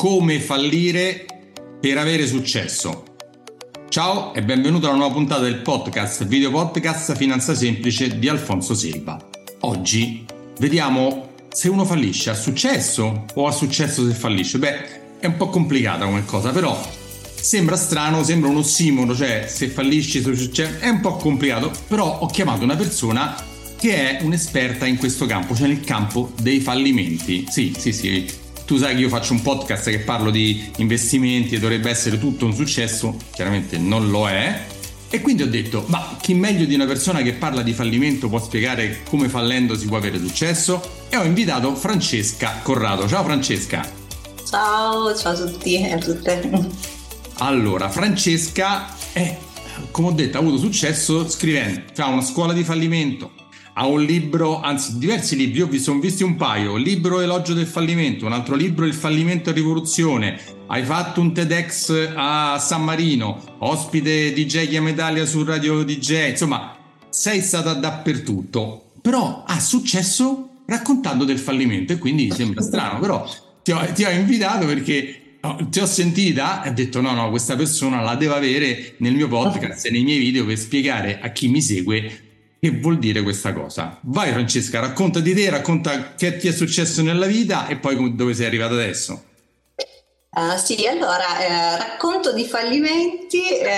Come fallire per avere successo. Ciao e benvenuto alla nuova puntata del podcast, video podcast Finanza Semplice di Alfonso Silva. Oggi vediamo se uno fallisce, ha successo o ha successo se fallisce. Beh, è un po' complicata come cosa, però sembra strano, sembra un ossimoro, cioè se fallisci, succede, è un po' complicato, però ho chiamato una persona che è un'esperta in questo campo, cioè nel campo dei fallimenti. Sì, sì, sì, tu sai che io faccio un podcast che parlo di investimenti e dovrebbe essere tutto un successo, chiaramente non lo è. E quindi ho detto, ma chi meglio di una persona che parla di fallimento può spiegare come fallendo si può avere successo? E ho invitato Francesca Corrado. Ciao Francesca. Ciao, ciao a tutti e a tutte. Allora, Francesca è, come ho detto, ha avuto successo scrivendo, ha una scuola di fallimento, ha un libro, anzi diversi libri, io ho visto, ho visto un paio, libro Elogio del fallimento, un altro libro Il fallimento e rivoluzione, hai fatto un TEDx a San Marino, ospite DJ Chiama Italia su Radio DJ, insomma sei stata dappertutto, però ha successo raccontando del fallimento e quindi sembra strano, però ti ho, ti ho invitato perché ti ho sentita e ho detto no no questa persona la devo avere nel mio podcast e nei miei video per spiegare a chi mi segue che vuol dire questa cosa? Vai Francesca, racconta di te, racconta che ti è successo nella vita e poi dove sei arrivata adesso. Uh, sì, allora eh, racconto di fallimenti eh,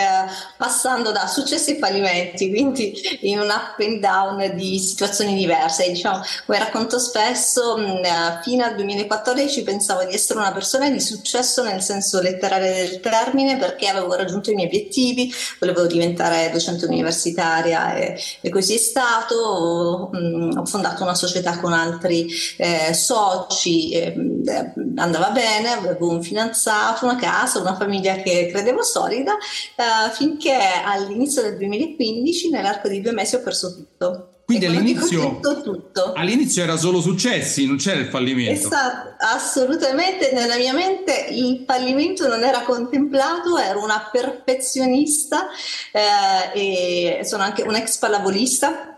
passando da successi e fallimenti, quindi in un up and down di situazioni diverse. Diciamo, come racconto spesso, mh, mm, eh, fino al 2014 pensavo di essere una persona di successo nel senso letterale del termine perché avevo raggiunto i miei obiettivi, volevo diventare docente universitaria e, e così è stato. Mh, mm, ho fondato una società con altri eh, soci, mm, eh, andava bene, avevo un finanziamento fidanzato, una casa, una famiglia che credevo solida, eh, finché all'inizio del 2015, nell'arco di due mesi, ho perso tutto. Quindi all'inizio, all'inizio, era solo successi, non c'era il fallimento. Esatto, assolutamente. Nella mia mente il fallimento non era contemplato, ero una perfezionista eh, e sono anche un ex pallavolista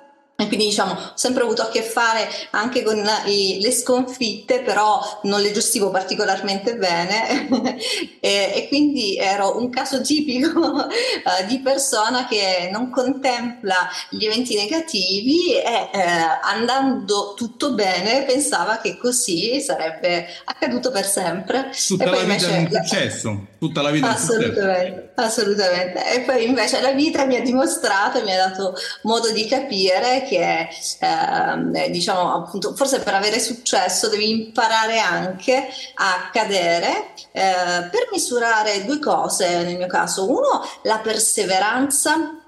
e quindi diciamo, ho sempre avuto a che fare anche con i, le sconfitte, però non le gestivo particolarmente bene e, e, quindi ero un caso tipico uh, di persona che non contempla gli eventi negativi e eh, andando tutto bene pensava che così sarebbe accaduto per sempre. Tutta la vita è un successo, tutta la vita assolutamente, assolutamente. E poi invece la vita mi ha dimostrato, mi ha dato modo di capire che eh, diciamo appunto forse per avere successo devi imparare anche a cadere eh, per misurare due cose nel mio caso. Uno la perseveranza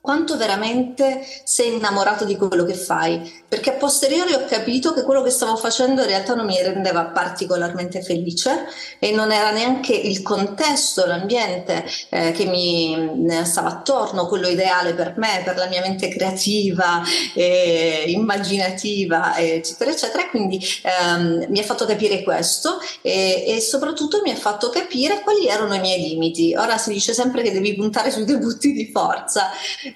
quanto veramente sei innamorato di quello che fai, perché a posteriori ho capito che quello che stavo facendo in realtà non mi rendeva particolarmente felice e non era neanche il contesto, l'ambiente eh, che mi stava attorno, quello ideale per me, per la mia mente creativa, e immaginativa, eccetera, eccetera. Quindi ehm, mi ha fatto capire questo e, e soprattutto mi ha fatto capire quali erano i miei limiti. Ora si dice sempre che devi puntare sui punti di forza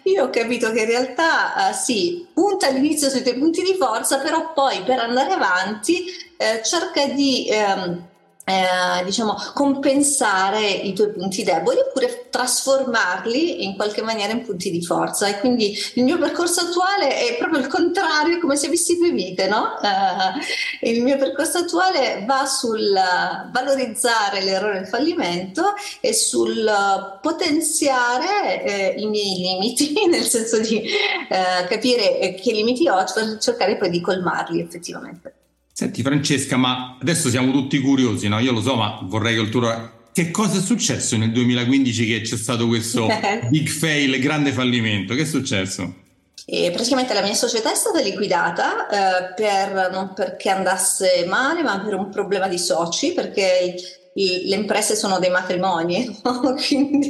io ho capito che in realtà uh, sì, punta all'inizio sui tuoi punti di forza, però poi per andare avanti eh, cerca di... Ehm, eh, diciamo, compensare i tuoi punti deboli oppure trasformarli in qualche maniera in punti di forza. E quindi il mio percorso attuale è proprio il contrario, come se avessi due vite, no? Eh, il mio percorso attuale va sul valorizzare l'errore e il fallimento e sul potenziare eh, i miei limiti, nel senso di eh, capire che limiti ho per cercare poi di colmarli effettivamente. Senti Francesca, ma adesso siamo tutti curiosi, no? Io lo so, ma vorrei che il tuo... Che cosa è successo nel 2015 che c'è stato questo big fail, grande fallimento? Che è successo? E praticamente la mia società è stata liquidata eh, per, non perché andasse male, ma per un problema di soci, perché le imprese sono dei matrimoni, no? quindi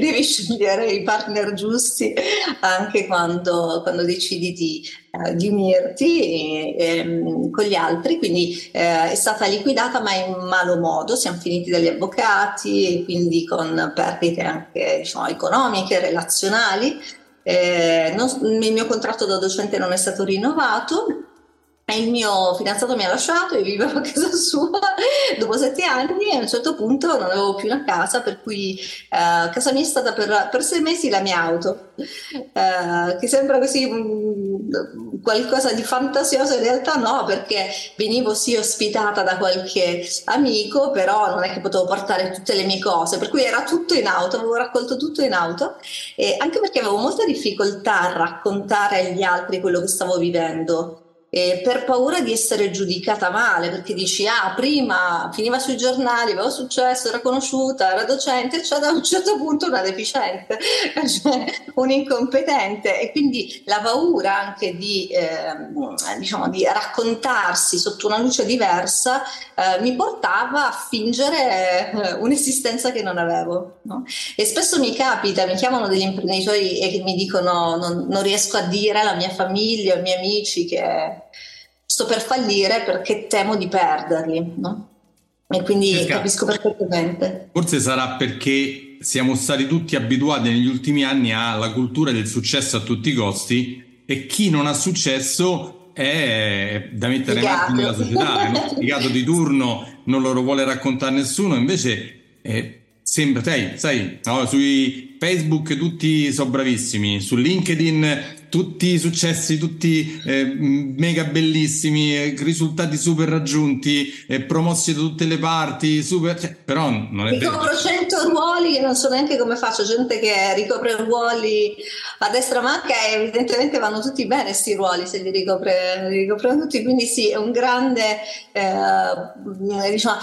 devi scegliere i partner giusti anche quando, quando decidi di, uh, di unirti eh, con gli altri. Quindi eh, è stata liquidata ma in malo modo, siamo finiti dagli avvocati, quindi con perdite anche diciamo, economiche, relazionali. Eh, non, il mio contratto da docente non è stato rinnovato il mio fidanzato mi ha lasciato, io vivevo a casa sua dopo sette anni e a un certo punto non avevo più una casa, per cui eh, casa mia è stata per, per, sei mesi la mia auto, eh, che sembra così um, qualcosa di fantasioso, in realtà no, perché venivo sì ospitata da qualche amico, però non è che potevo portare tutte le mie cose, per cui era tutto in auto, avevo raccolto tutto in auto, e anche perché avevo molta difficoltà a raccontare agli altri quello che stavo vivendo eh, per paura di essere giudicata male, perché dici, ah, prima finiva sui giornali, aveva successo, era conosciuta, era docente, cioè da un certo punto una deficiente, cioè un incompetente. E quindi la paura anche di, eh, diciamo, di raccontarsi sotto una luce diversa eh, mi portava a fingere eh, un'esistenza che non avevo. No? E spesso mi capita, mi chiamano degli imprenditori e mi dicono non, non riesco a dire alla mia famiglia, ai miei amici che sto per fallire perché temo di perderli, no? E quindi Esca. capisco perfettamente. Forse sarà perché siamo stati tutti abituati negli ultimi anni alla cultura del successo a tutti i costi e chi non ha successo è da mettere in nella società, è uno spiegato di turno, non lo vuole raccontare nessuno, invece eh, sembra, sai, sai no, sui Facebook tutti sono bravissimi, su LinkedIn tutti i successi, tutti eh, mega bellissimi, eh, risultati super raggiunti, eh, promossi da tutte le parti, super, cioè, però non è vero. Ricopro 100 ruoli che non so neanche come faccio, gente che ricopre ruoli a destra manca e evidentemente vanno tutti bene questi ruoli se li ricopre, li ricoprono tutti, quindi sì, è un grande, eh, diciamo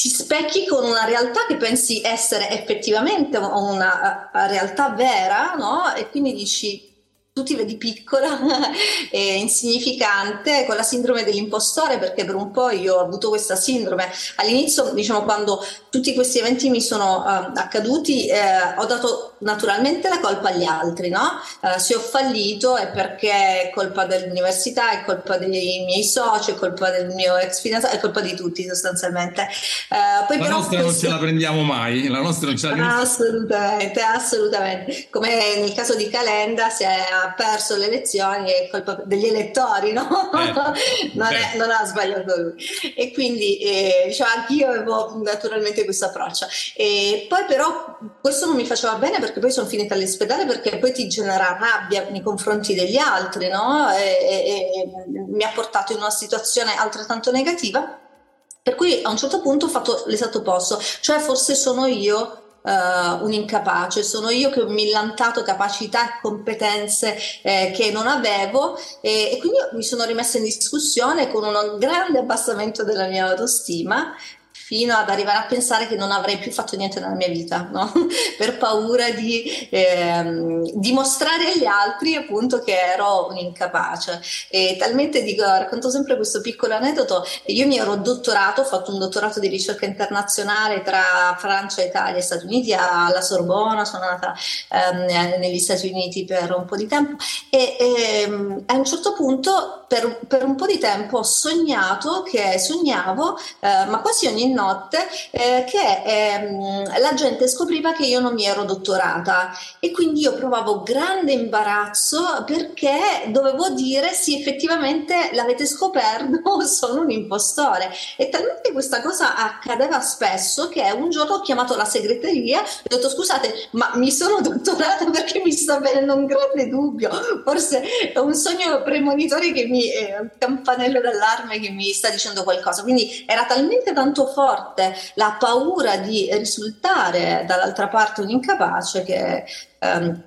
ci specchi con una realtà che pensi essere effettivamente una realtà vera, no? E quindi dici tu ti vedi piccola e insignificante con la sindrome dell'impostore perché per un po' io ho avuto questa sindrome. All'inizio diciamo quando tutti questi eventi mi sono uh, accaduti eh, ho dato naturalmente la colpa agli altri no? Uh, se ho fallito è perché è colpa dell'università è colpa dei miei soci è colpa del mio ex fidanzato è colpa di tutti sostanzialmente uh, poi la però nostra questo... non ce la prendiamo mai la nostra non ce la prendiamo assolutamente assolutamente come nel caso di Calenda se ha perso le elezioni è colpa degli elettori, no? Eh, non, è, non, ha sbagliato lui. E quindi eh, diciamo, anch'io avevo naturalmente questo approccio. E poi però questo non mi faceva bene perché poi sono finita all'ospedale perché poi ti genera rabbia nei confronti degli altri, no? E, e, e mi ha portato in una situazione altrettanto negativa. Per cui a un certo punto ho fatto l'esatto opposto, cioè forse sono io Uh, un incapace, sono io che ho millantato capacità e competenze eh, che non avevo e, e, quindi mi sono rimessa in discussione con un grande abbassamento della mia autostima fino ad arrivare a pensare che non avrei più fatto niente nella mia vita, no? per paura di ehm, dimostrare agli altri appunto che ero un incapace. E talmente dico, racconto sempre questo piccolo aneddoto, io mi ero dottorato, ho fatto un dottorato di ricerca internazionale tra Francia, Italia e Stati Uniti alla Sorbona, sono andata ehm, negli Stati Uniti per un po' di tempo e ehm, a un certo punto per, per, un po' di tempo ho sognato che sognavo, eh, ma quasi ogni notte eh, che ehm, la gente scopriva che io non mi ero dottorata. E quindi io provavo grande imbarazzo perché dovevo dire sì effettivamente l'avete scoperto sono un impostore. E talmente questa cosa accadeva spesso che un giorno ho chiamato la segreteria e ho detto scusate ma mi sono dottorata perché mi sta venendo un grande dubbio. Forse è un sogno premonitore che mi è un campanello d'allarme che mi sta dicendo qualcosa. Quindi era talmente tanto forte forte la paura di risultare dall'altra parte un incapace che ehm,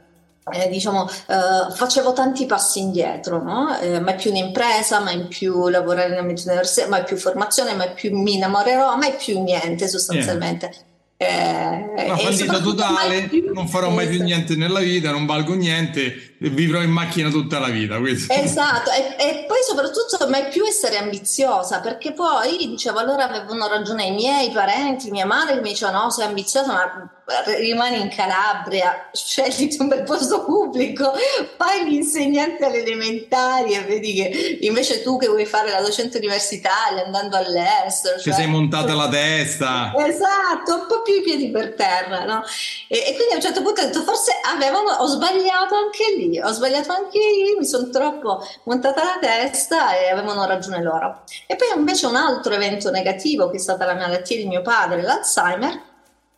eh, diciamo, eh, facevo tanti passi indietro, no? eh, mai più un'impresa, mai più lavorare in ambito universitario, mai più formazione, mai più mi innamorerò, mai più niente sostanzialmente. Yeah. Eh, Una fallita totale, più, non farò mai più niente nella vita, non valgo niente, vivrò in macchina tutta la vita. Questo. Esatto, e, e, poi soprattutto mai più essere ambiziosa, perché poi dicevo allora avevano ragione i miei parenti, mia madre che mi diceva no, sei ambiziosa, ma rimani in Calabria, scegli un bel posto pubblico, fai l'insegnante alle elementari e vedi che invece tu che vuoi fare la docente universitaria andando all'estero. Cioè, Ti sei montata la testa. Esatto, un po' più i piedi per terra, no? E, e, quindi a un certo punto ho detto forse avevano, ho sbagliato anche lì ho sbagliato anche io, mi sono troppo montata la testa e avevano ragione loro. E poi invece un altro evento negativo che è stata la malattia di mio padre, l'Alzheimer,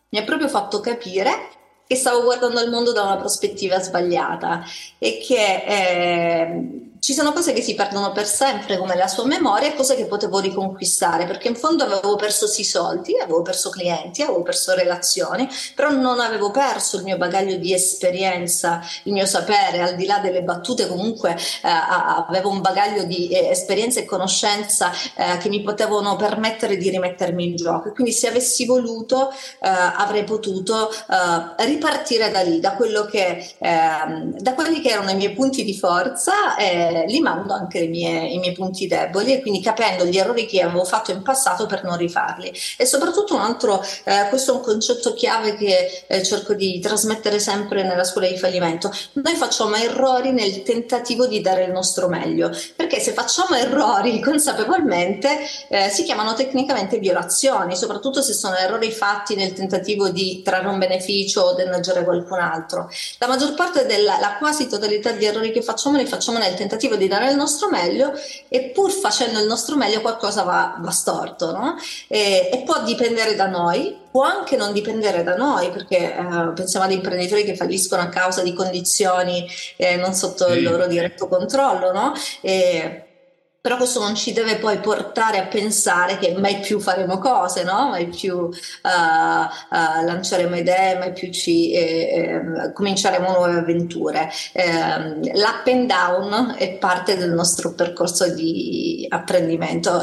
mi ha proprio fatto capire che stavo guardando il mondo da una prospettiva sbagliata e che eh, ci sono cose che si perdono per sempre, come la sua memoria, e cose che potevo riconquistare, perché in fondo avevo perso sì soldi, avevo perso clienti, avevo perso relazioni, però non avevo perso il mio bagaglio di esperienza, il mio sapere, al di là delle battute, comunque eh, avevo un bagaglio di eh, esperienza e conoscenza eh, che mi potevano permettere di rimettermi in gioco. Quindi se avessi voluto eh, avrei potuto eh, ripartire da lì, da, che, ehm, da quelli che erano i miei punti di forza eh, limando anche mie, i miei punti deboli e quindi capendo gli errori che avevo fatto in passato per non rifarli. E soprattutto un altro, eh, questo è un concetto chiave che eh, cerco di trasmettere sempre nella scuola di fallimento. Noi facciamo errori nel tentativo di dare il nostro meglio, perché se facciamo errori consapevolmente eh, si chiamano tecnicamente violazioni, soprattutto se sono errori fatti nel tentativo di trarre un beneficio o danneggiare qualcun altro. La maggior parte della la quasi totalità degli errori che facciamo li facciamo nel tentativo tentativo di dare il nostro meglio e pur facendo il nostro meglio qualcosa va, va storto no? e, e, può dipendere da noi, può anche non dipendere da noi perché eh, pensiamo ad imprenditori che falliscono a causa di condizioni eh, non sotto sì. il loro diretto controllo no? e, però questo non ci deve poi portare a pensare che mai più faremo cose, no? mai più uh, uh, lanceremo idee, mai più ci, eh, eh, cominceremo nuove avventure. Eh, l'up and down è parte del nostro percorso di apprendimento.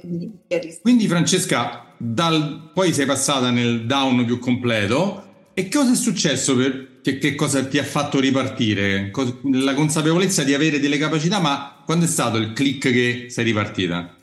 Quindi, quindi, Francesca, dal, poi sei passata nel down più completo e cosa è successo per, che, che, cosa ti ha fatto ripartire? La consapevolezza di avere delle capacità, ma quando è stato il click che sei ripartita?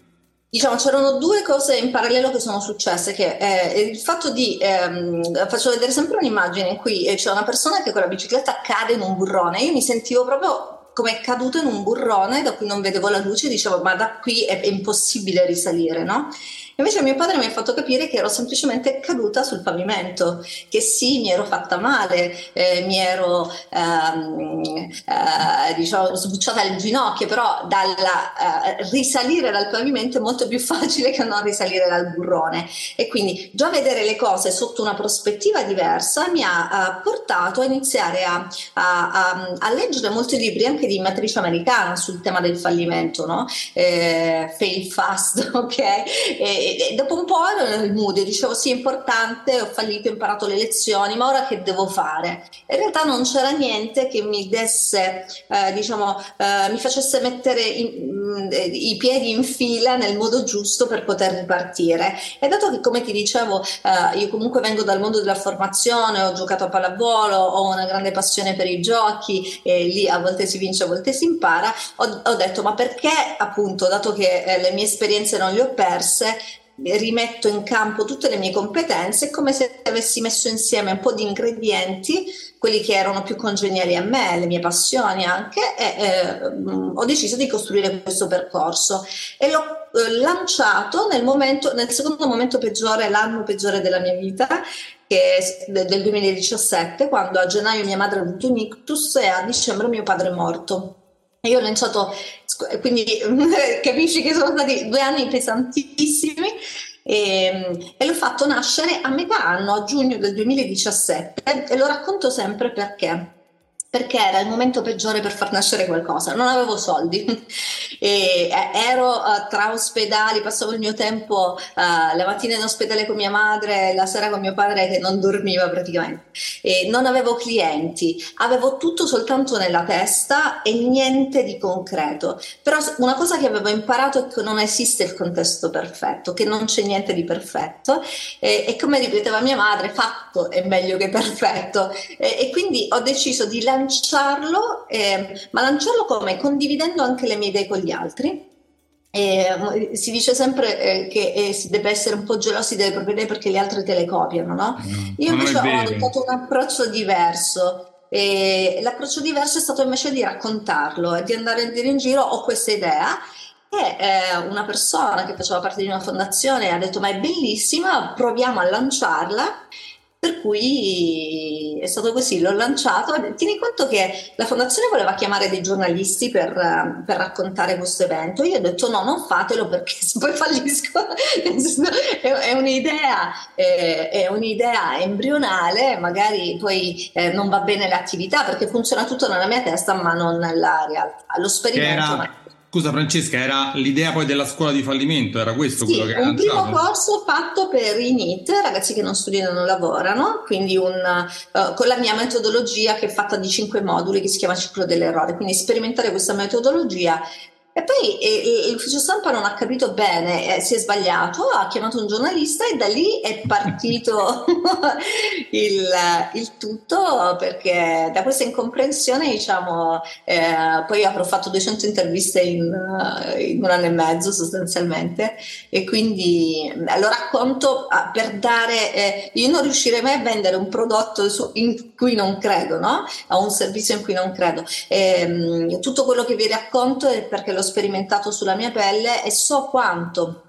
Diciamo, c'erano due cose in parallelo che sono successe, che eh, il fatto di, ehm, faccio vedere sempre un'immagine in cui eh, c'è una persona che con la bicicletta cade in un burrone, io mi sentivo proprio come caduto in un burrone da cui non vedevo la luce, dicevo ma da qui è, è impossibile risalire, no? Invece mio padre mi ha fatto capire che ero semplicemente caduta sul pavimento, che sì, mi ero fatta male, eh, mi ero ehm, eh, diciamo, sbucciata il ginocchio, però dalla, eh, risalire dal pavimento è molto più facile che non risalire dal burrone. E quindi già vedere le cose sotto una prospettiva diversa mi ha portato a iniziare a, a, a, a, leggere molti libri anche di matrice americana sul tema del fallimento, no? Eh, fail fast, ok? E, e, dopo un po' ero nel mood, dicevo sì è importante, ho fallito, ho imparato le lezioni, ma ora che devo fare? In realtà non c'era niente che mi desse, eh, diciamo, eh, mi facesse mettere in, mh, mm, i piedi in fila nel modo giusto per poter ripartire. E dato che come ti dicevo eh, io comunque vengo dal mondo della formazione, ho giocato a pallavolo, ho una grande passione per i giochi e lì a volte si vince, a volte si impara, ho, ho detto ma perché appunto, dato che eh, le mie esperienze non le ho perse, rimetto in campo tutte le mie competenze, come se avessi messo insieme un po' di ingredienti, quelli che erano più congeniali a me, le mie passioni anche, e eh, ho deciso di costruire questo percorso e l'ho eh, lanciato nel, momento, nel secondo momento peggiore, l'anno peggiore della mia vita, che è del 2017, quando a gennaio mia madre ha avuto un ictus e a dicembre mio padre è morto. Io ho lanciato, quindi capisci che sono stati due anni pesantissimi e, e, l'ho fatto nascere a metà anno, a giugno del 2017 e lo racconto sempre perché perché era il momento peggiore per far nascere qualcosa. Non avevo soldi, e, ero uh, tra ospedali, passavo il mio tempo uh, la mattina in ospedale con mia madre, la sera con mio padre che non dormiva praticamente. E non avevo clienti, avevo tutto soltanto nella testa e niente di concreto. Però una cosa che avevo imparato è che non esiste il contesto perfetto, che non c'è niente di perfetto e, e come ripeteva mia madre, fatto è meglio che perfetto. E, e quindi ho deciso di lanciare lanciarlo, eh, ma lanciarlo come? Condividendo anche le mie idee con gli altri. Eh, si dice sempre eh, che eh, si deve essere un po' gelosi delle proprie idee perché le altre te le copiano, no? Mm, Io invece ho adottato un approccio diverso. E l'approccio diverso è stato invece di raccontarlo e di andare a dire in giro ho questa idea e eh, una persona che faceva parte di una fondazione ha detto ma è bellissima, proviamo a lanciarla Per cui è stato così, l'ho lanciato. Tieni conto che la fondazione voleva chiamare dei giornalisti per, per raccontare questo evento. Io ho detto no, non fatelo perché poi fallisco è, un'idea, è un'idea embrionale, magari poi eh, non va bene l'attività perché funziona tutto nella mia testa ma non nella realtà. Lo sperimento... Scusa Francesca, era l'idea poi della scuola di fallimento, era questo sì, quello che hai un primo corso fatto per i NIT, ragazzi che non studiano e non lavorano, quindi un, uh, con la mia metodologia che è fatta di cinque moduli che si chiama ciclo dell'errore, quindi sperimentare questa metodologia e poi e, e l'ufficio stampa non ha capito bene, eh, si è sbagliato, ha chiamato un giornalista e da lì è partito il, il, tutto perché da questa incomprensione diciamo eh, poi avrò fatto 200 interviste in, in, un anno e mezzo sostanzialmente e quindi lo racconto ah, per dare, eh, io non riuscirei mai a vendere un prodotto su, in cui non credo, no? a un servizio in cui non credo. E, ehm, tutto quello che vi racconto è perché lo sperimentato sulla mia pelle e so quanto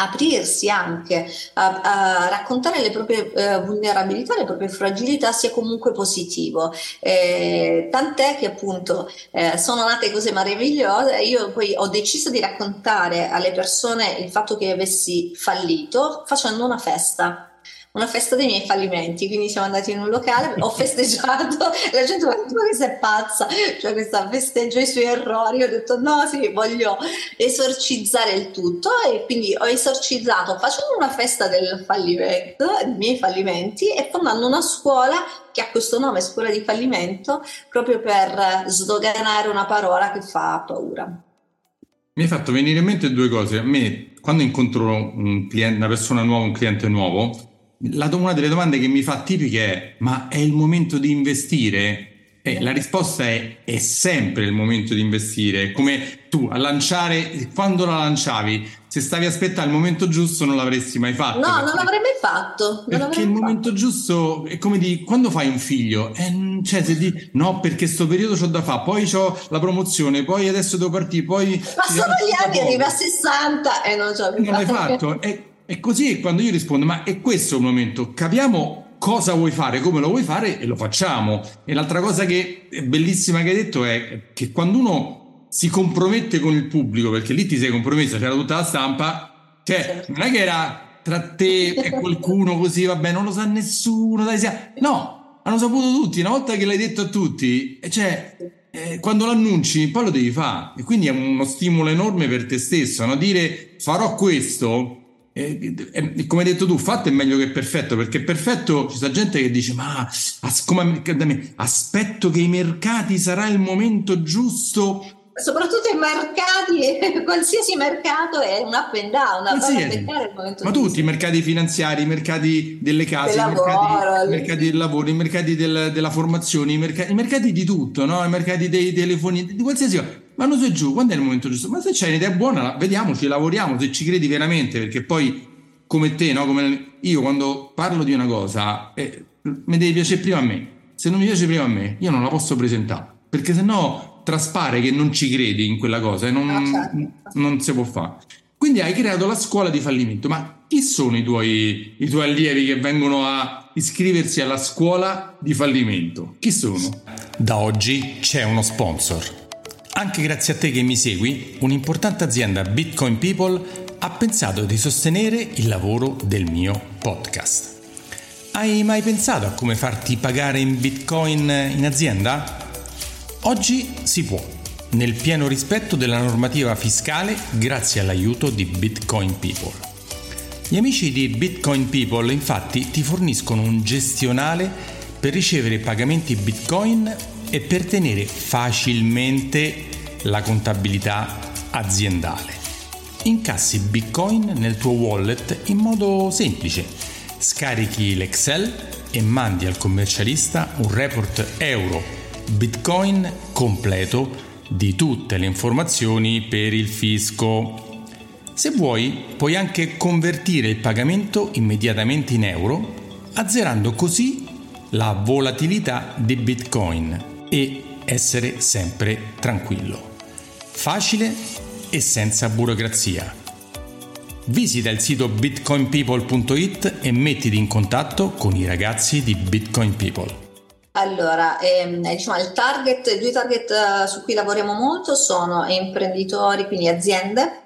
aprirsi anche a, a, raccontare le proprie eh, vulnerabilità, le proprie fragilità sia comunque positivo. Eh, tant'è che appunto eh, sono nate cose meravigliose. Io poi ho deciso di raccontare alle persone il fatto che avessi fallito facendo una festa una festa dei miei fallimenti, quindi siamo andati in un locale, ho festeggiato, la gente mi ha detto ma questa è pazza, cioè questa festeggia i suoi errori, ho detto no sì, voglio esorcizzare il tutto e quindi ho esorcizzato facendo una festa del fallimento, dei miei fallimenti e fondando una scuola che ha questo nome, scuola di fallimento, proprio per sdoganare una parola che fa paura. Mi hai fatto venire in mente due cose. A me, quando incontro un cliente, una persona nuova, un cliente nuovo, la, una delle domande che mi fa tipiche è: ma è il momento di investire? E la risposta è: è sempre il momento di investire. Come tu a lanciare, quando la lanciavi, se stavi aspettando il momento giusto, non l'avresti mai fatto. No, non l'avrei mai fatto. perché il fatto. momento giusto è come di quando fai un figlio, eh, cioè se di no, perché sto periodo c'ho da fare, poi ho la promozione, poi adesso devo partire, poi. Ma sono gli anni, arriva a 60 e non c'ho Non l'hai fatto. E e così quando io rispondo, ma è questo il momento, capiamo cosa vuoi fare, come lo vuoi fare e lo facciamo. E l'altra cosa che è bellissima che hai detto è che quando uno si compromette con il pubblico, perché lì ti sei compromesso, c'era tutta la stampa, cioè certo. non è che era tra te e qualcuno così, vabbè, non lo sa nessuno, dai, sia... no, hanno saputo tutti, una volta che l'hai detto a tutti, cioè eh, quando lo annunci poi lo devi fare e quindi è uno stimolo enorme per te stesso, no? dire farò questo e, e, come hai detto tu, fatto è meglio che perfetto, perché perfetto ci sta gente che dice: Ma as, come, aspetto che i mercati sarà il momento giusto. Soprattutto i mercati, qualsiasi mercato è un up and down. Up Ma tutti i mercati finanziari, i mercati delle case, i, mercati, mercati, del lavoro, i mercati del, della formazione, i mercati, i mercati, di tutto, no? i mercati dei telefoni, di qualsiasi cosa vanno su e giù, quando è il momento giusto? Ma se c'è un'idea buona, vediamoci, lavoriamo, se ci credi veramente, perché poi come te, no? come io quando parlo di una cosa, eh, mi deve piacere prima a me. Se non mi piace prima a me, io non la posso presentare, perché sennò traspare che non ci credi in quella cosa e non, ah, certo. non si può fare. Quindi hai creato la scuola di fallimento, ma chi sono i tuoi, i tuoi allievi che vengono a iscriversi alla scuola di fallimento? Chi sono? Da oggi c'è uno sponsor. Anche grazie a te che mi segui, un'importante azienda Bitcoin People ha pensato di sostenere il lavoro del mio podcast. Hai mai pensato a come farti pagare in Bitcoin in azienda? Oggi si può, nel pieno rispetto della normativa fiscale grazie all'aiuto di Bitcoin People. Gli amici di Bitcoin People infatti ti forniscono un gestionale per ricevere pagamenti Bitcoin e per tenere facilmente la contabilità aziendale. Incassi Bitcoin nel tuo wallet in modo semplice. Scarichi l'Excel e mandi al commercialista un report euro Bitcoin completo di tutte le informazioni per il fisco. Se vuoi, puoi anche convertire il pagamento immediatamente in euro, azzerando così la volatilità di Bitcoin e essere sempre tranquillo facile e senza burocrazia. Visita il sito bitcoinpeople.it e mettiti in contatto con i ragazzi di Bitcoin People. Allora, ehm, diciamo, il target, i due target uh, su cui lavoriamo molto sono imprenditori, quindi aziende,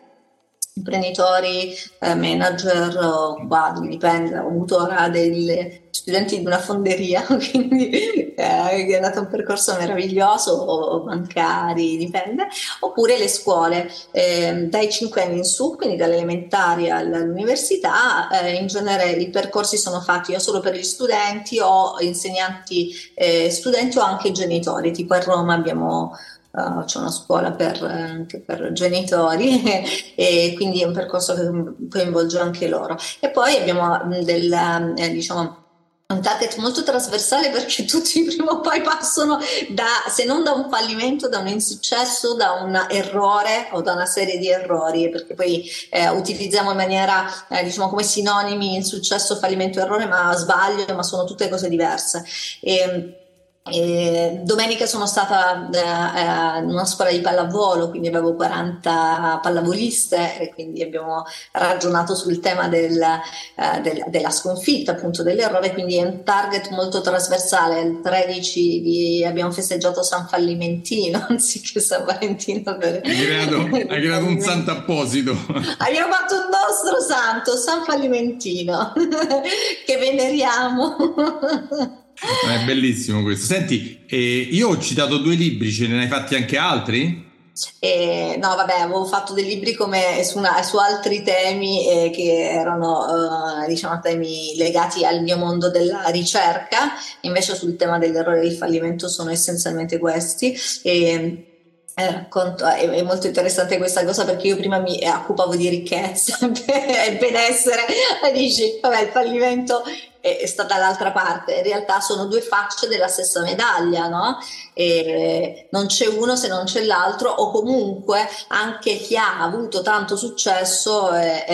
imprenditori, eh, manager, oh, dipende, ho avuto ora delle studenti di una fonderia, quindi eh, è andato un percorso meraviglioso, o bancari, dipende, oppure le scuole. Eh, dai 5 anni in su, quindi dalle elementari all'università, eh, in genere i percorsi sono fatti o solo per gli studenti o insegnanti eh, studenti o anche genitori, tipo a Roma abbiamo Uh, c'è una scuola per, anche per genitori e quindi è un percorso che coinvolge anche loro. E poi abbiamo del, eh, diciamo, un target molto trasversale perché tutti prima o poi passano da, se non da un fallimento, da un insuccesso, da un errore o da una serie di errori, perché poi eh, utilizziamo in maniera, eh, diciamo come sinonimi insuccesso, fallimento, errore, ma sbaglio, ma sono tutte cose diverse. E, e domenica sono stata eh, in una scuola di pallavolo, quindi avevo 40 pallavoliste e quindi abbiamo ragionato sul tema del, eh, del, della sconfitta, appunto dell'errore, quindi è un target molto trasversale. Il 13 di, abbiamo festeggiato San Fallimentino anziché San Valentino. Per... Hai, creato, hai creato un santo apposito. Abbiamo fatto un nostro santo, San Fallimentino, che veneriamo. È bellissimo questo. Senti, eh, io ho citato due libri, ce ne hai fatti anche altri? Eh, no, vabbè, avevo fatto dei libri come su, una, su altri temi eh, che erano eh, diciamo temi legati al mio mondo della ricerca, invece sul tema dell'errore e del fallimento sono essenzialmente questi. E, eh, racconto, è, è, molto interessante questa cosa perché io prima mi occupavo di ricchezza e benessere e dici, vabbè, il fallimento è, sta dall'altra parte, in realtà sono due facce della stessa medaglia, no? E non c'è uno se non c'è l'altro o comunque anche chi ha avuto tanto successo è,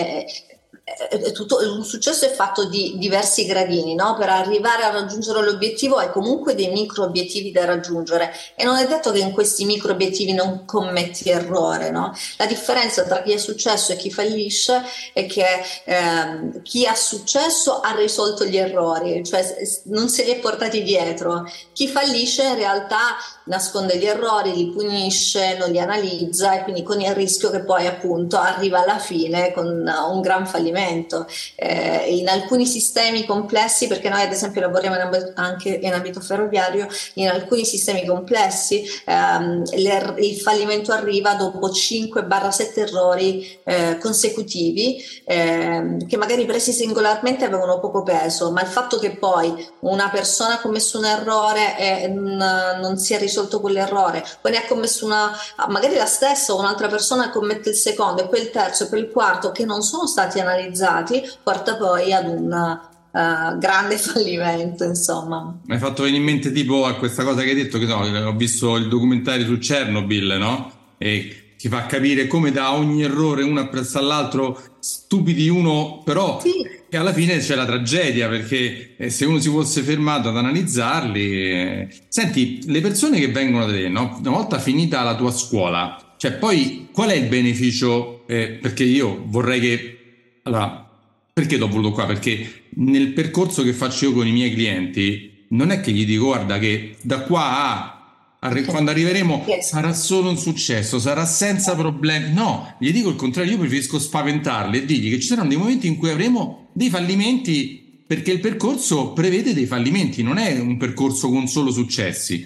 è, tutto, un successo è fatto di diversi gradini, no? per arrivare a raggiungere l'obiettivo hai comunque dei micro obiettivi da raggiungere e non è detto che in questi micro obiettivi non commetti errore. No? La differenza tra chi ha successo e chi fallisce è che ehm, chi ha successo ha risolto gli errori, cioè non se li è portati dietro. Chi fallisce in realtà nasconde gli errori, li punisce, non li analizza e quindi con il rischio che poi appunto arriva alla fine con un gran fallimento. Eh, in alcuni sistemi complessi, perché noi ad esempio lavoriamo in amb- anche in ambito ferroviario, in alcuni sistemi complessi ehm, il fallimento arriva dopo 5-7 errori eh, consecutivi eh, che magari presi singolarmente avevano poco peso, ma il fatto che poi una persona ha commesso un errore e non, non si è risolto risolto quell'errore, poi ne ha commesso una, magari la stessa o un'altra persona commette il secondo e poi il terzo e poi il quarto che non sono stati analizzati, porta poi ad un Uh, grande fallimento, insomma. Mi hai fatto venire in mente tipo a questa cosa che hai detto, che no, ho visto il documentario su Chernobyl, no? E ti fa capire come da ogni errore uno apprezza all'altro, stupidi uno, però sì. E alla fine c'è la tragedia perché eh, se uno si fosse fermato ad analizzarli. Eh... Senti, le persone che vengono da te, no? una volta finita la tua scuola, cioè poi qual è il beneficio? Eh, perché io vorrei che. Allora, perché l'ho voluto qua? Perché nel percorso che faccio io con i miei clienti, non è che gli dico guarda che da qua a Arri- quando arriveremo sarà solo un successo, sarà senza problemi. No, gli dico il contrario, io preferisco spaventarli e dirgli che ci saranno dei momenti in cui avremo dei fallimenti perché il percorso prevede dei fallimenti, non è un percorso con solo successi.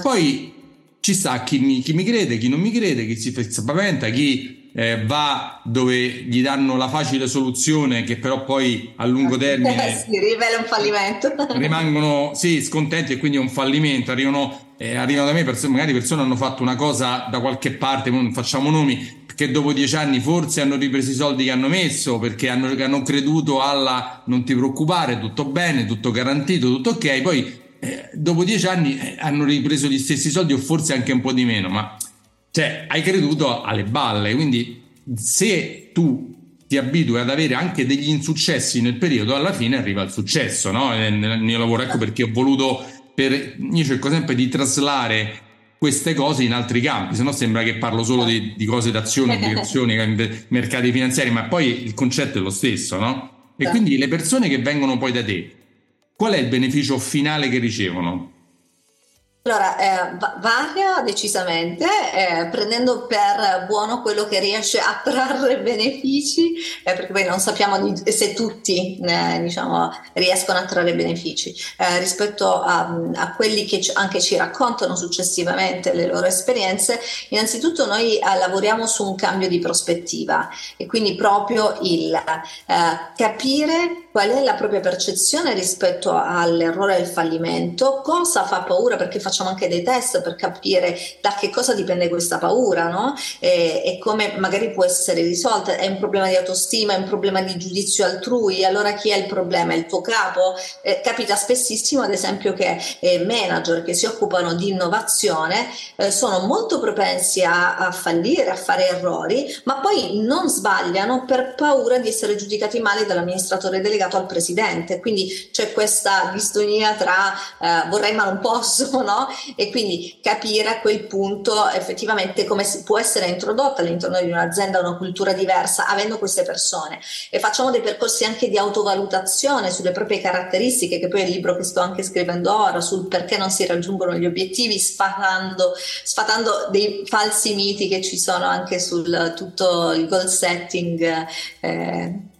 Poi ci sta chi mi, chi mi crede, chi non mi crede, chi si spaventa, chi eh, va dove gli danno la facile soluzione che però poi a lungo termine si rivela un fallimento. rimangono sì, scontenti e quindi è un fallimento, arrivano eh, arrivano da me persone, magari persone hanno fatto una cosa da qualche parte, non facciamo nomi, perché dopo dieci anni forse hanno ripreso i soldi che hanno messo, perché hanno, hanno creduto alla non ti preoccupare, tutto bene, tutto garantito, tutto ok, poi eh, dopo dieci anni eh, hanno ripreso gli stessi soldi o forse anche un po' di meno, ma cioè hai creduto alle balle, quindi se tu ti abitui ad avere anche degli insuccessi nel periodo, alla fine arriva il successo, no? Nel, nel mio lavoro, ecco perché ho voluto per, io cerco sempre di traslare queste cose in altri campi, se no sembra che parlo solo di, di cose d'azione, obbligazioni, mercati finanziari, ma poi il concetto è lo stesso, no? E certo. quindi le persone che vengono poi da te, qual è il beneficio finale che ricevono? Allora, eh, varia decisamente, eh, prendendo per buono quello che riesce a trarre benefici, eh, perché poi non sappiamo di, se tutti eh, diciamo, riescono a trarre benefici, eh, rispetto a, a, quelli che anche ci raccontano successivamente le loro esperienze. Innanzitutto noi eh, lavoriamo su un cambio di prospettiva e quindi proprio il capire qual è la propria percezione rispetto all'errore e al fallimento, cosa fa paura, perché facciamo anche dei test per capire da che cosa dipende questa paura no? e, e, come magari può essere risolta. È un problema di autostima, è un problema di giudizio altrui, allora chi è il problema? È il tuo capo? Eh, capita spessissimo ad esempio che eh, manager che si occupano di innovazione eh, sono molto propensi a, a fallire, a fare errori, ma poi non sbagliano per paura di essere giudicati male dall'amministratore delegato legato al presidente, quindi c'è questa distonia tra eh, vorrei ma non posso, no? E quindi capire a quel punto effettivamente come può essere introdotta all'interno di un'azienda una cultura diversa avendo queste persone e facciamo dei percorsi anche di autovalutazione sulle proprie caratteristiche, che poi è il libro che sto anche scrivendo ora sul perché non si raggiungono gli obiettivi, sfatando, sfatando dei falsi miti che ci sono anche sul tutto il goal setting. Eh,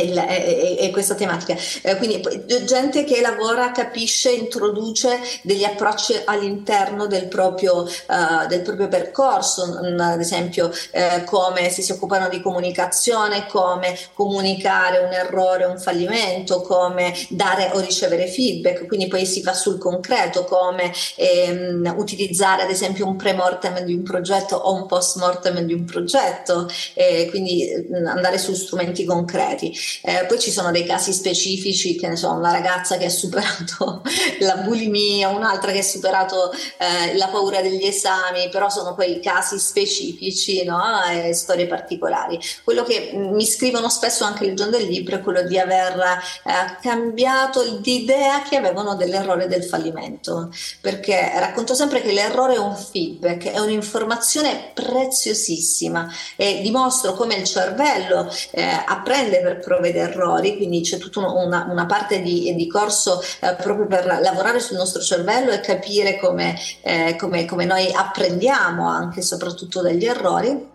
e, questa tematica. Eh, quindi gente che lavora, capisce, introduce degli approcci all'interno del proprio, uh, del proprio percorso, mm, ad esempio eh, come se si occupano di comunicazione, come comunicare un errore, un fallimento, come dare o ricevere feedback, quindi poi si va sul concreto, come ehm, utilizzare ad esempio un pre-mortem di un progetto o un post-mortem di un progetto, eh, quindi mm, andare su strumenti concreti. Eh, poi ci sono dei casi specifici, che ne so, una ragazza che ha superato la bulimia, un'altra che ha superato eh, la paura degli esami, però sono quei casi specifici, no? E storie particolari. Quello che mi scrivono spesso anche il libro è quello di aver eh, cambiato l'idea che avevano dell'errore del fallimento, perché racconto sempre che l'errore è un feedback, è un'informazione preziosissima e dimostro come il cervello eh, apprende per provvedere errori, quindi c'è tutta una, una parte di, di corso eh, proprio per lavorare sul nostro cervello e capire come, eh, come, come noi apprendiamo anche e soprattutto dagli errori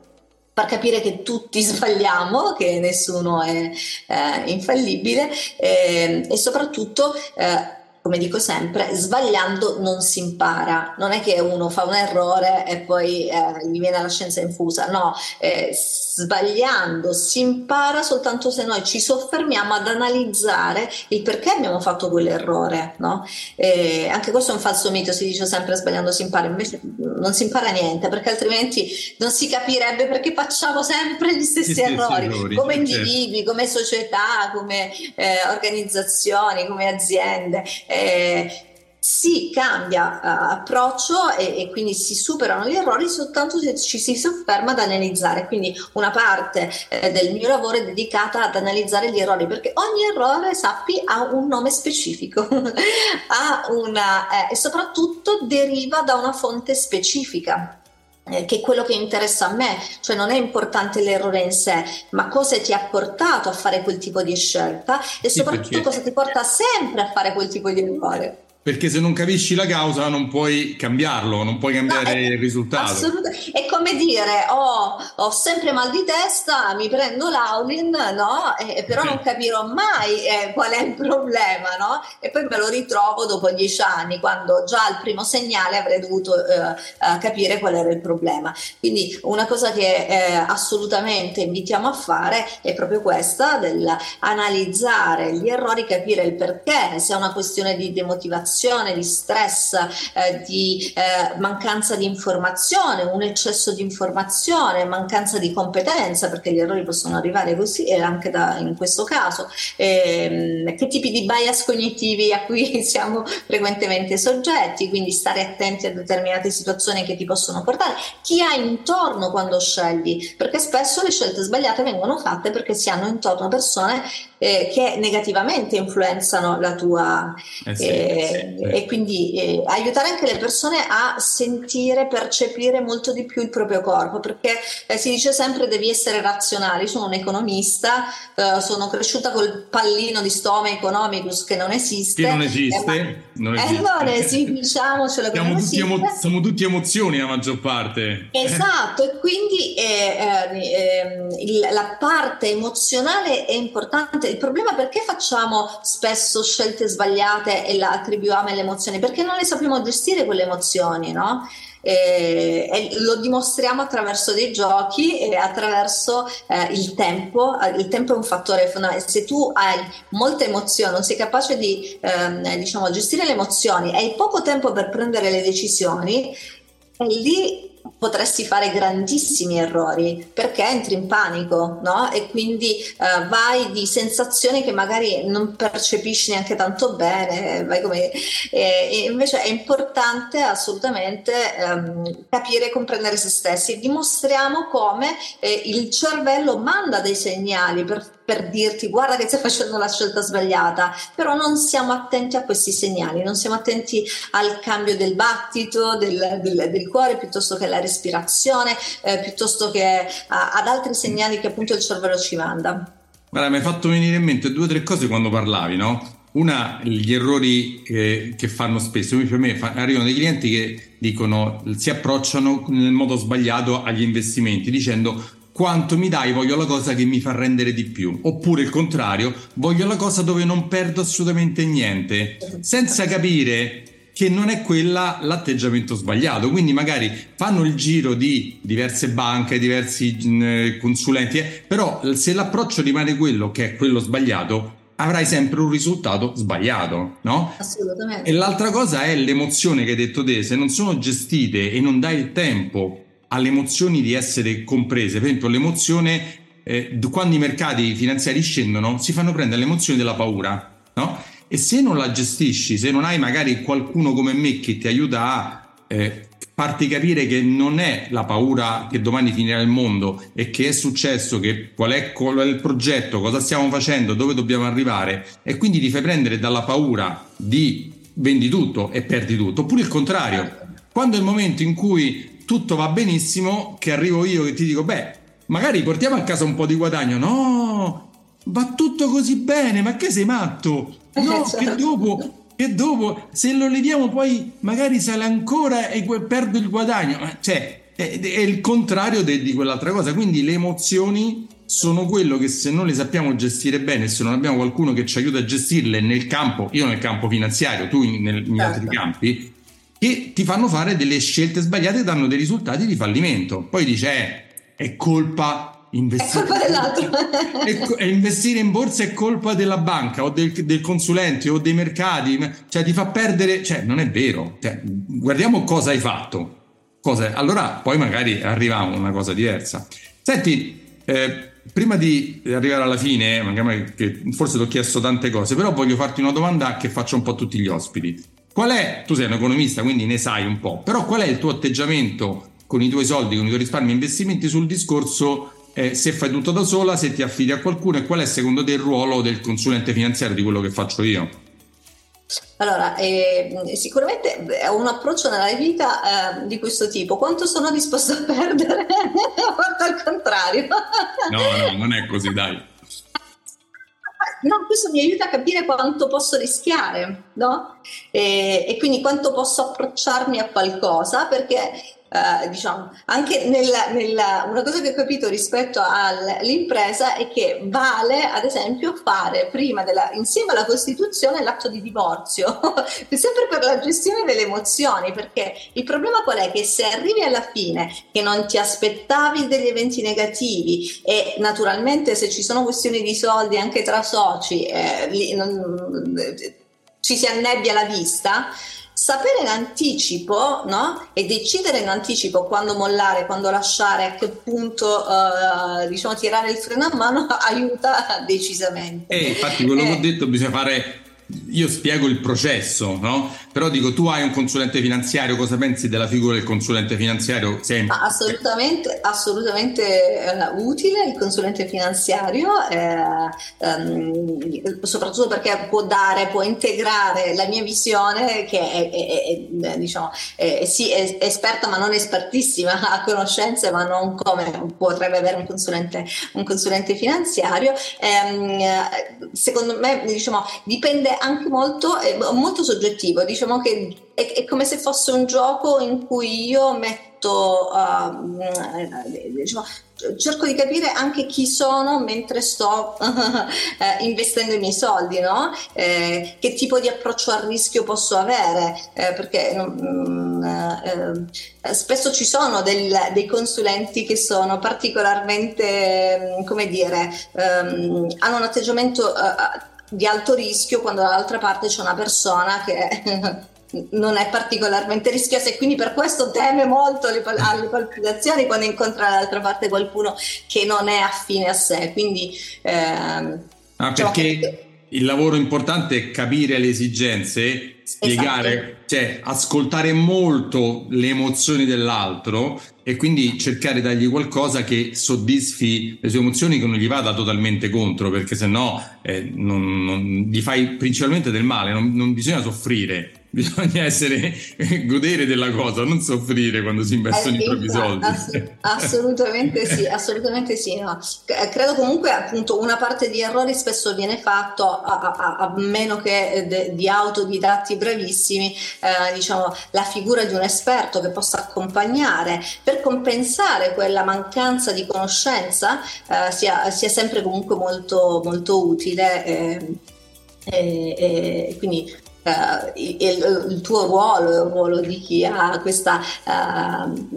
far capire che tutti sbagliamo, che nessuno è eh, infallibile eh, e soprattutto eh, come dico sempre, sbagliando non si impara. Non è che uno fa un errore e poi eh, gli viene la scienza infusa, no, eh, sbagliando si impara soltanto se noi ci soffermiamo ad analizzare il perché abbiamo fatto quell'errore. No? Eh, anche questo è un falso mito, si dice sempre sbagliando si impara, invece non si impara niente perché altrimenti non si capirebbe perché facciamo sempre gli stessi sì, errori, errori, come certo. individui, come società, come eh, organizzazioni, come aziende eh, si cambia uh, approccio e, e, quindi si superano gli errori soltanto se ci si sofferma ad analizzare. Quindi una parte eh, del mio lavoro è dedicata ad analizzare gli errori perché ogni errore, sappi, ha un nome specifico. Una, eh, e soprattutto deriva da una fonte specifica eh, che è quello che interessa a me, cioè non è importante l'errore in sé, ma cosa ti ha portato a fare quel tipo di scelta e sì, soprattutto perché... cosa ti porta sempre a fare quel tipo di errore perché se non capisci la causa non puoi cambiarlo, non puoi cambiare no, è, il risultato. Assolutamente. È come dire, oh, ho sempre mal di testa, mi prendo l'Aulin, no? E, però non capirò mai eh, qual è il problema, no? E poi me lo ritrovo dopo dieci anni, quando già al primo segnale avrei dovuto eh, capire qual era il problema. Quindi una cosa che eh, assolutamente invitiamo a fare è proprio questa, dell'analizzare gli errori, capire il perché, se è una questione di demotivazione preoccupazione, di stress, eh, di eh, mancanza di informazione, un eccesso di informazione, mancanza di competenza, perché gli errori possono arrivare così e anche da, in questo caso, eh, che tipi di bias cognitivi a cui siamo frequentemente soggetti, quindi stare attenti a determinate situazioni che ti possono portare, chi hai intorno quando scegli, perché spesso le scelte sbagliate vengono fatte perché si hanno intorno persone eh, che negativamente influenzano la tua eh sì, eh, sì, e quindi eh, aiutare anche le persone a sentire, percepire molto di più il proprio corpo, perché eh, si dice sempre devi essere razionale. Io sono un economista, eh, sono cresciuta col pallino di stoma economicus che non esiste. Che non esiste. non esiste. non esiste, diciamocelo siamo tutti, emo- siamo tutti emozioni la maggior parte. Esatto, e quindi ehm, la parte emozionale è importante il problema è perché facciamo spesso scelte sbagliate e la attribuiamo alle emozioni? Perché non le sappiamo gestire quelle emozioni, no? E, e lo dimostriamo attraverso dei giochi e attraverso eh, il tempo. Il tempo è un fattore fondamentale. Se tu hai molte emozioni, non sei capace di ehm, diciamo, gestire le emozioni, hai poco tempo per prendere le decisioni, e lì potresti fare grandissimi errori perché entri in panico no? e quindi uh, vai di sensazioni che magari non percepisci neanche tanto bene come... e invece è importante assolutamente um, capire e comprendere se stessi dimostriamo come eh, il cervello manda dei segnali per per dirti guarda che stai facendo la scelta sbagliata, però non siamo attenti a questi segnali, non siamo attenti al cambio del battito, del, del, del cuore, piuttosto che alla respirazione, eh, piuttosto che a, ad altri segnali che appunto il cervello ci manda. Guarda, mi hai fatto venire in mente due o tre cose quando parlavi, no? Una, gli errori eh, che fanno spesso, per me fa, arrivano dei clienti che dicono, si approcciano nel modo sbagliato agli investimenti, dicendo quanto mi dai voglio la cosa che mi fa rendere di più, oppure il contrario, voglio la cosa dove non perdo assolutamente niente, senza capire che non è quella l'atteggiamento sbagliato. Quindi magari fanno il giro di diverse banche, diversi eh, consulenti, eh, però se l'approccio rimane quello che è quello sbagliato, avrai sempre un risultato sbagliato, no? Assolutamente. E l'altra cosa è l'emozione che hai detto te, se non sono gestite e non dai il tempo alle emozioni di essere comprese. Per esempio, l'emozione, eh, quando i mercati finanziari scendono, si fanno prendere l'emozione della paura, no? E se non la gestisci, se non hai magari qualcuno come me che ti aiuta a eh, farti capire che non è la paura che domani finirà il mondo e che è successo, che qual è, qual è il progetto, cosa stiamo facendo, dove dobbiamo arrivare, e quindi ti fai prendere dalla paura di vendi tutto e perdi tutto, oppure il contrario. Quando è il momento in cui tutto va benissimo, che arrivo io che ti dico, beh, magari portiamo a casa un po' di guadagno. No, va tutto così bene, ma che sei matto? No, che certo. dopo, che dopo, se lo leviamo poi magari sale ancora e perdo il guadagno. Cioè, è, è il contrario de, di quell'altra cosa. Quindi le emozioni sono quello che se non le sappiamo gestire bene, se non abbiamo qualcuno che ci aiuta a gestirle nel campo, io nel campo finanziario, tu in, nel, in altri certo. campi, che ti fanno fare delle scelte sbagliate e danno dei risultati di fallimento. Poi dice, eh, è colpa investire, è, investire in borsa è colpa della banca o del, del, consulente o dei mercati, cioè ti fa perdere, cioè non è vero, cioè, guardiamo cosa hai fatto, cosa, allora poi magari arriviamo a una cosa diversa. Senti, eh, prima di arrivare alla fine, magari forse ti ho chiesto tante cose, però voglio farti una domanda che faccio un po' a tutti gli ospiti. Qual è, tu sei un economista quindi ne sai un po', però qual è il tuo atteggiamento con i tuoi soldi, con i tuoi risparmi e investimenti sul discorso eh, se fai tutto da sola, se ti affidi a qualcuno e qual è secondo te il ruolo del consulente finanziario di quello che faccio io? Allora, eh, sicuramente ho un approccio nella vita eh, di questo tipo. Quanto sono disposto a perdere? Quanto al contrario. no, no, non è così, dai no, questo mi aiuta a capire quanto posso rischiare, no? E, e, quindi quanto posso approcciarmi a qualcosa, perché eh, diciamo, anche nella, nella, una cosa che ho capito rispetto all'impresa è che vale, ad esempio, fare prima della, insieme alla Costituzione l'atto di divorzio, sempre per la gestione delle emozioni, perché il problema qual è? Che se arrivi alla fine che non ti aspettavi degli eventi negativi e naturalmente se ci sono questioni di soldi anche tra soci, eh, li, non, ci si annebbia la vista, sapere in anticipo no? e decidere in anticipo quando mollare, quando lasciare, a che punto uh, diciamo tirare il freno a mano aiuta decisamente. E infatti quello eh. che ho detto bisogna fare io spiego il processo, no? Però dico, tu hai un consulente finanziario, cosa pensi della figura del consulente finanziario? Assolutamente, assolutamente uh, utile il consulente finanziario, eh, um, soprattutto perché può dare, può integrare la mia visione che è, è, è, diciamo, è, sì, esperta ma non espertissima, ha conoscenze ma non come potrebbe avere un consulente, un consulente finanziario. Um, secondo me diciamo, dipende anche molto, è molto soggettivo, diciamo che è, è come se fosse un gioco in cui io metto, uh, diciamo, cerco di capire anche chi sono mentre sto uh, investendo i miei soldi, no? eh, che tipo di approccio al rischio posso avere, eh, perché um, uh, spesso ci sono del, dei consulenti che sono particolarmente, come dire, um, hanno un atteggiamento di alto rischio quando dall'altra parte c'è una persona che non è particolarmente rischiosa e quindi per questo teme molto le, alle palpitazioni quando incontra dall'altra parte qualcuno che non è affine a sé. Quindi, ehm, ah, perché che... il lavoro importante è capire le esigenze, spiegare, esatto. cioè ascoltare molto le emozioni dell'altro e quindi cercare di dargli qualcosa che soddisfi le sue emozioni che non gli vada totalmente contro perché se no eh, non, non, gli fai principalmente del male, non, non bisogna soffrire bisogna essere godere della cosa, non soffrire quando si investono eh, i propri soldi. Ass- assolutamente sì, assolutamente sì. No. Credo comunque appunto una parte di errori spesso viene fatto a, a, a meno che de, di autodidatti bravissimi, eh, diciamo la figura di un esperto che possa accompagnare per compensare quella mancanza di conoscenza eh, sia, sia, sempre comunque molto, molto utile. Eh, e, quindi Uh, il, il, tuo ruolo, il ruolo di chi ha questa, uh,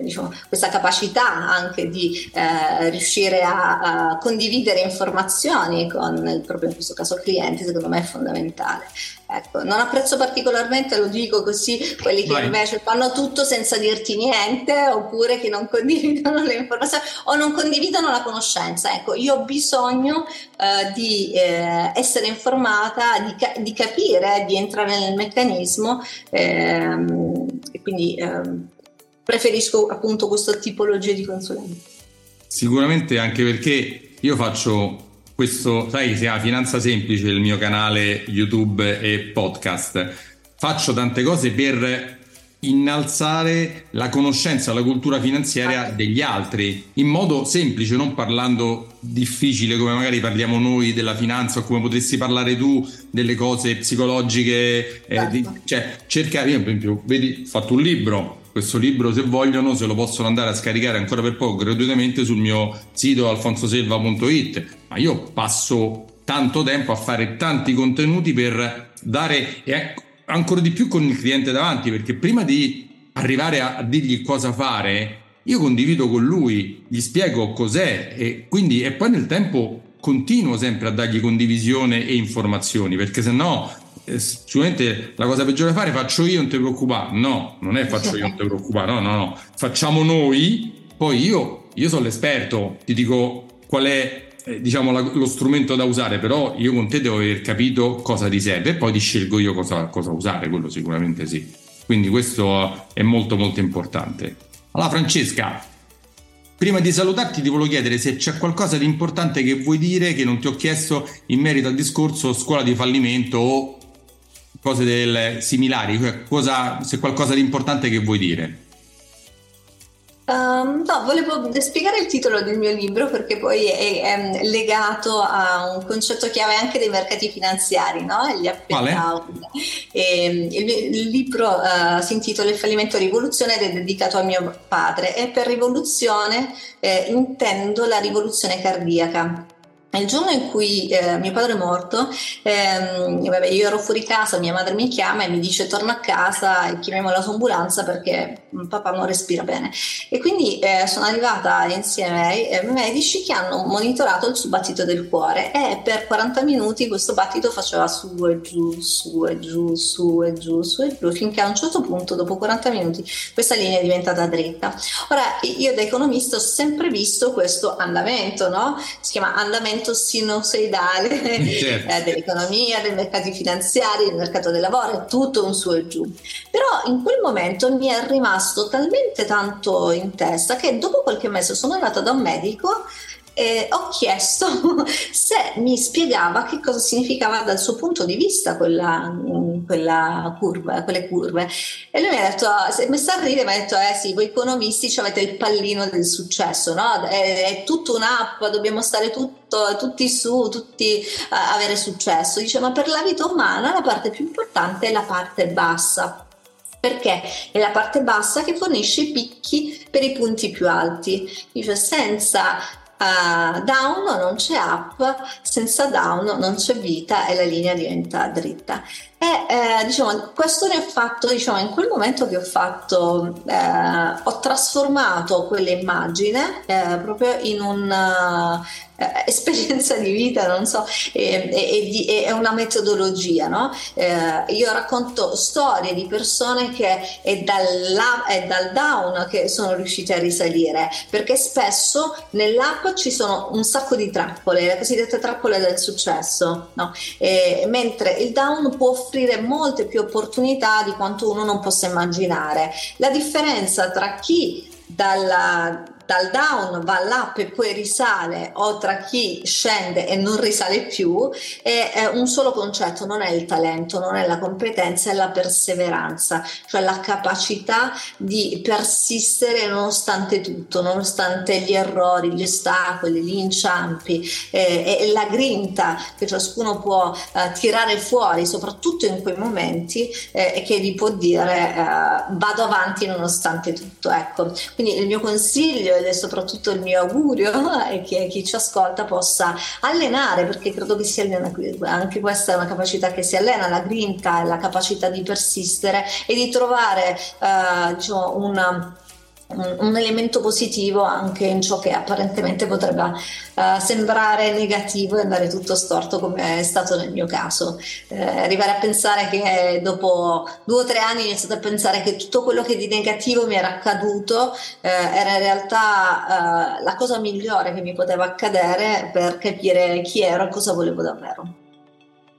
diciamo, questa capacità anche di uh, riuscire a, a, condividere informazioni con il proprio, in questo caso, cliente, secondo me è fondamentale. Ecco, non apprezzo particolarmente, lo dico così, quelli che Vai. invece fanno tutto senza dirti niente oppure che non condividono le informazioni o non condividono la conoscenza. Ecco, io ho bisogno eh, di eh, essere informata, di, ca- di, capire, di entrare nel meccanismo ehm, e quindi ehm, preferisco appunto questa tipologia di consulente. Sicuramente anche perché io faccio questo, sai, si chiama Finanza Semplice, il mio canale YouTube e podcast. Faccio tante cose per innalzare la conoscenza, la cultura finanziaria degli altri in modo semplice, non parlando difficile come magari parliamo noi della finanza o come potresti parlare tu delle cose psicologiche. Eh, di, certo. cioè, cerca, io per esempio, vedi, ho fatto un libro, questo libro se vogliono se lo possono andare a scaricare ancora per poco gratuitamente sul mio sito alfonsoselva.it ma io passo tanto tempo a fare tanti contenuti per dare e ancora di più con il cliente davanti perché prima di arrivare a, dirgli cosa fare io condivido con lui gli spiego cos'è e quindi e poi nel tempo continuo sempre a dargli condivisione e informazioni perché se no sicuramente la cosa peggiore da fare faccio io, non ti preoccupare. No, non è faccio io, non ti preoccupare. No, no, no. Facciamo noi, poi io, io sono l'esperto, ti dico qual è eh, diciamo la, lo strumento da usare, però io con te devo aver capito cosa ti serve e poi ti scelgo io cosa, cosa usare, quello sicuramente sì. Quindi questo è molto molto importante. Allora Francesca, Prima di salutarti ti volevo chiedere se c'è qualcosa di importante che vuoi dire che non ti ho chiesto in merito al discorso scuola di fallimento o cose del, similari, cioè cosa, se qualcosa di importante che vuoi dire. Um, no, volevo spiegare il titolo del mio libro perché poi è, è, legato a un concetto chiave anche dei mercati finanziari, no? Gli e, il, il, libro uh, si intitola Il fallimento rivoluzione ed è dedicato a mio padre e per rivoluzione eh, intendo la rivoluzione cardiaca. Il giorno in cui eh, mio padre è morto, ehm, vabbè, io ero fuori casa, mia madre mi chiama e mi dice torna a casa e chiamiamo l'autoambulanza perché papà non respira bene. E quindi eh, sono arrivata insieme ai eh, medici che hanno monitorato il suo battito del cuore e per 40 minuti questo battito faceva su e giù, su e giù, su e giù, su e giù, finché a un certo punto, dopo 40 minuti, questa linea è diventata dritta. Ora, io da economista ho sempre visto questo andamento, no? Si chiama andamento sinusoidale certo. eh, dell'economia, dei mercati finanziari, del mercato del lavoro, è tutto un su e giù. Però in quel momento mi è rimasto talmente tanto in testa che dopo qualche mese sono andata da un medico eh, ho chiesto se mi spiegava che cosa significava dal suo punto di vista quella, quella curva, quelle curve. E lui mi ha detto, se mi sta a ridere, mi ha detto, eh sì, voi economisti avete il pallino del successo, no? È, è tutta un'app, dobbiamo stare tutto, tutti su, tutti uh, avere successo. Dice, ma per la vita umana la parte più importante è la parte bassa perché è la parte bassa che fornisce i picchi per i punti più alti. Dice senza uh, down non c'è up, senza down non c'è vita e la linea diventa dritta. E eh, diciamo, questo ne ho fatto, diciamo, in quel momento che ho fatto, eh, ho trasformato quell'immagine eh, proprio in un eh, esperienza di vita, non so, è, è, è una metodologia, no? Eh, io racconto storie di persone che è, dalla, è dal down che sono riuscite a risalire, perché spesso nell'app ci sono un sacco di trappole, le cosiddette trappole del successo, no? eh, mentre il down può offrire molte più opportunità di quanto uno non possa immaginare. La differenza tra chi dalla dal down va all'up e poi risale o tra chi scende e non risale più è, è un solo concetto, non è il talento, non è la competenza, è la perseveranza, cioè la capacità di persistere nonostante tutto, nonostante gli errori, gli ostacoli, gli inciampi eh, e la grinta che ciascuno può eh, tirare fuori, soprattutto in quei momenti, eh, che vi può dire eh, vado avanti nonostante tutto. Ecco, quindi il mio consiglio ed è soprattutto il mio augurio è che chi ci ascolta possa allenare, perché credo che si allena, anche questa è una capacità che si allena, la grinta e la capacità di persistere e di trovare eh, diciamo, una un elemento positivo anche in ciò che apparentemente potrebbe uh, sembrare negativo e andare tutto storto come è stato nel mio caso. Eh, arrivare a pensare che dopo due o tre anni ho iniziato a pensare che tutto quello che di negativo mi era accaduto eh, era in realtà uh, la cosa migliore che mi poteva accadere per capire chi ero e cosa volevo davvero.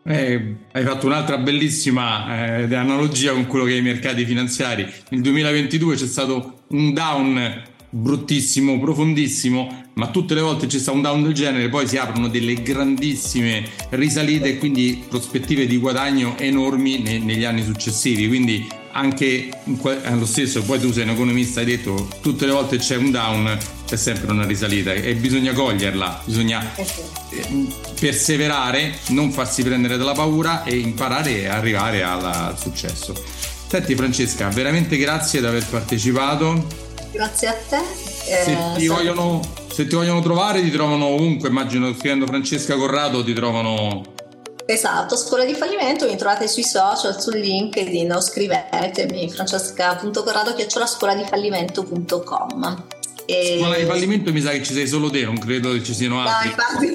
Eh, hai fatto un'altra bellissima eh, analogia con quello che è i mercati finanziari. Nel 2022 c'è stato un down bruttissimo, profondissimo, ma tutte le volte c'è stato un down del genere, poi si aprono delle grandissime risalite e quindi prospettive di guadagno enormi ne, negli anni successivi. Quindi anche lo stesso, poi tu sei un economista, hai detto tutte le volte c'è un down, c'è sempre una risalita e bisogna coglierla, bisogna eh eh, perseverare, non farsi prendere dalla paura e imparare a arrivare al successo. Senti Francesca, veramente grazie di aver partecipato. Grazie a te. Eh, se, ti vogliono, se ti vogliono trovare, ti trovano ovunque, immagino scrivendo Francesca Corrado ti trovano Esatto, scuola di fallimento mi trovate sui social, sul LinkedIn o scrivetemi francesca.corrado E... Scuola di fallimento mi sa che ci sei solo te, non credo che ci siano altri. No, infatti.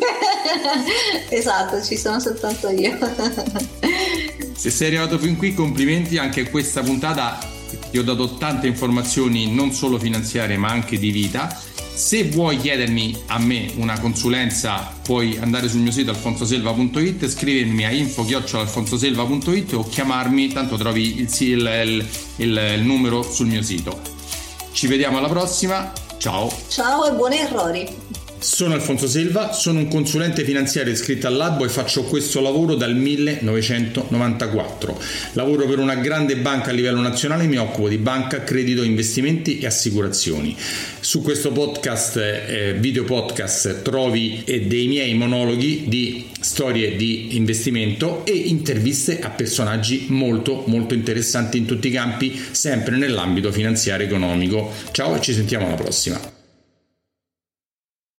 esatto, ci sono soltanto io. Se sei arrivato fin qui, complimenti anche a questa puntata. Ti ho dato tante informazioni non solo finanziarie ma anche di vita se vuoi chiedermi a me una consulenza puoi andare sul mio sito alfonsoselva.it, scrivermi a info-alfonsoselva.it o chiamarmi, tanto trovi il, il, il, il numero sul mio sito. Ci vediamo alla prossima, ciao! Ciao e buoni errori! Sono Alfonso Silva, sono un consulente finanziario iscritto al Labo e faccio questo lavoro dal 1994. Lavoro per una grande banca a livello nazionale e mi occupo di banca, credito, investimenti e assicurazioni. Su questo podcast, eh, video podcast, trovi eh, dei miei monologhi di storie di investimento e interviste a personaggi molto molto interessanti in tutti i campi, sempre nell'ambito finanziario economico. Ciao e ci sentiamo alla prossima.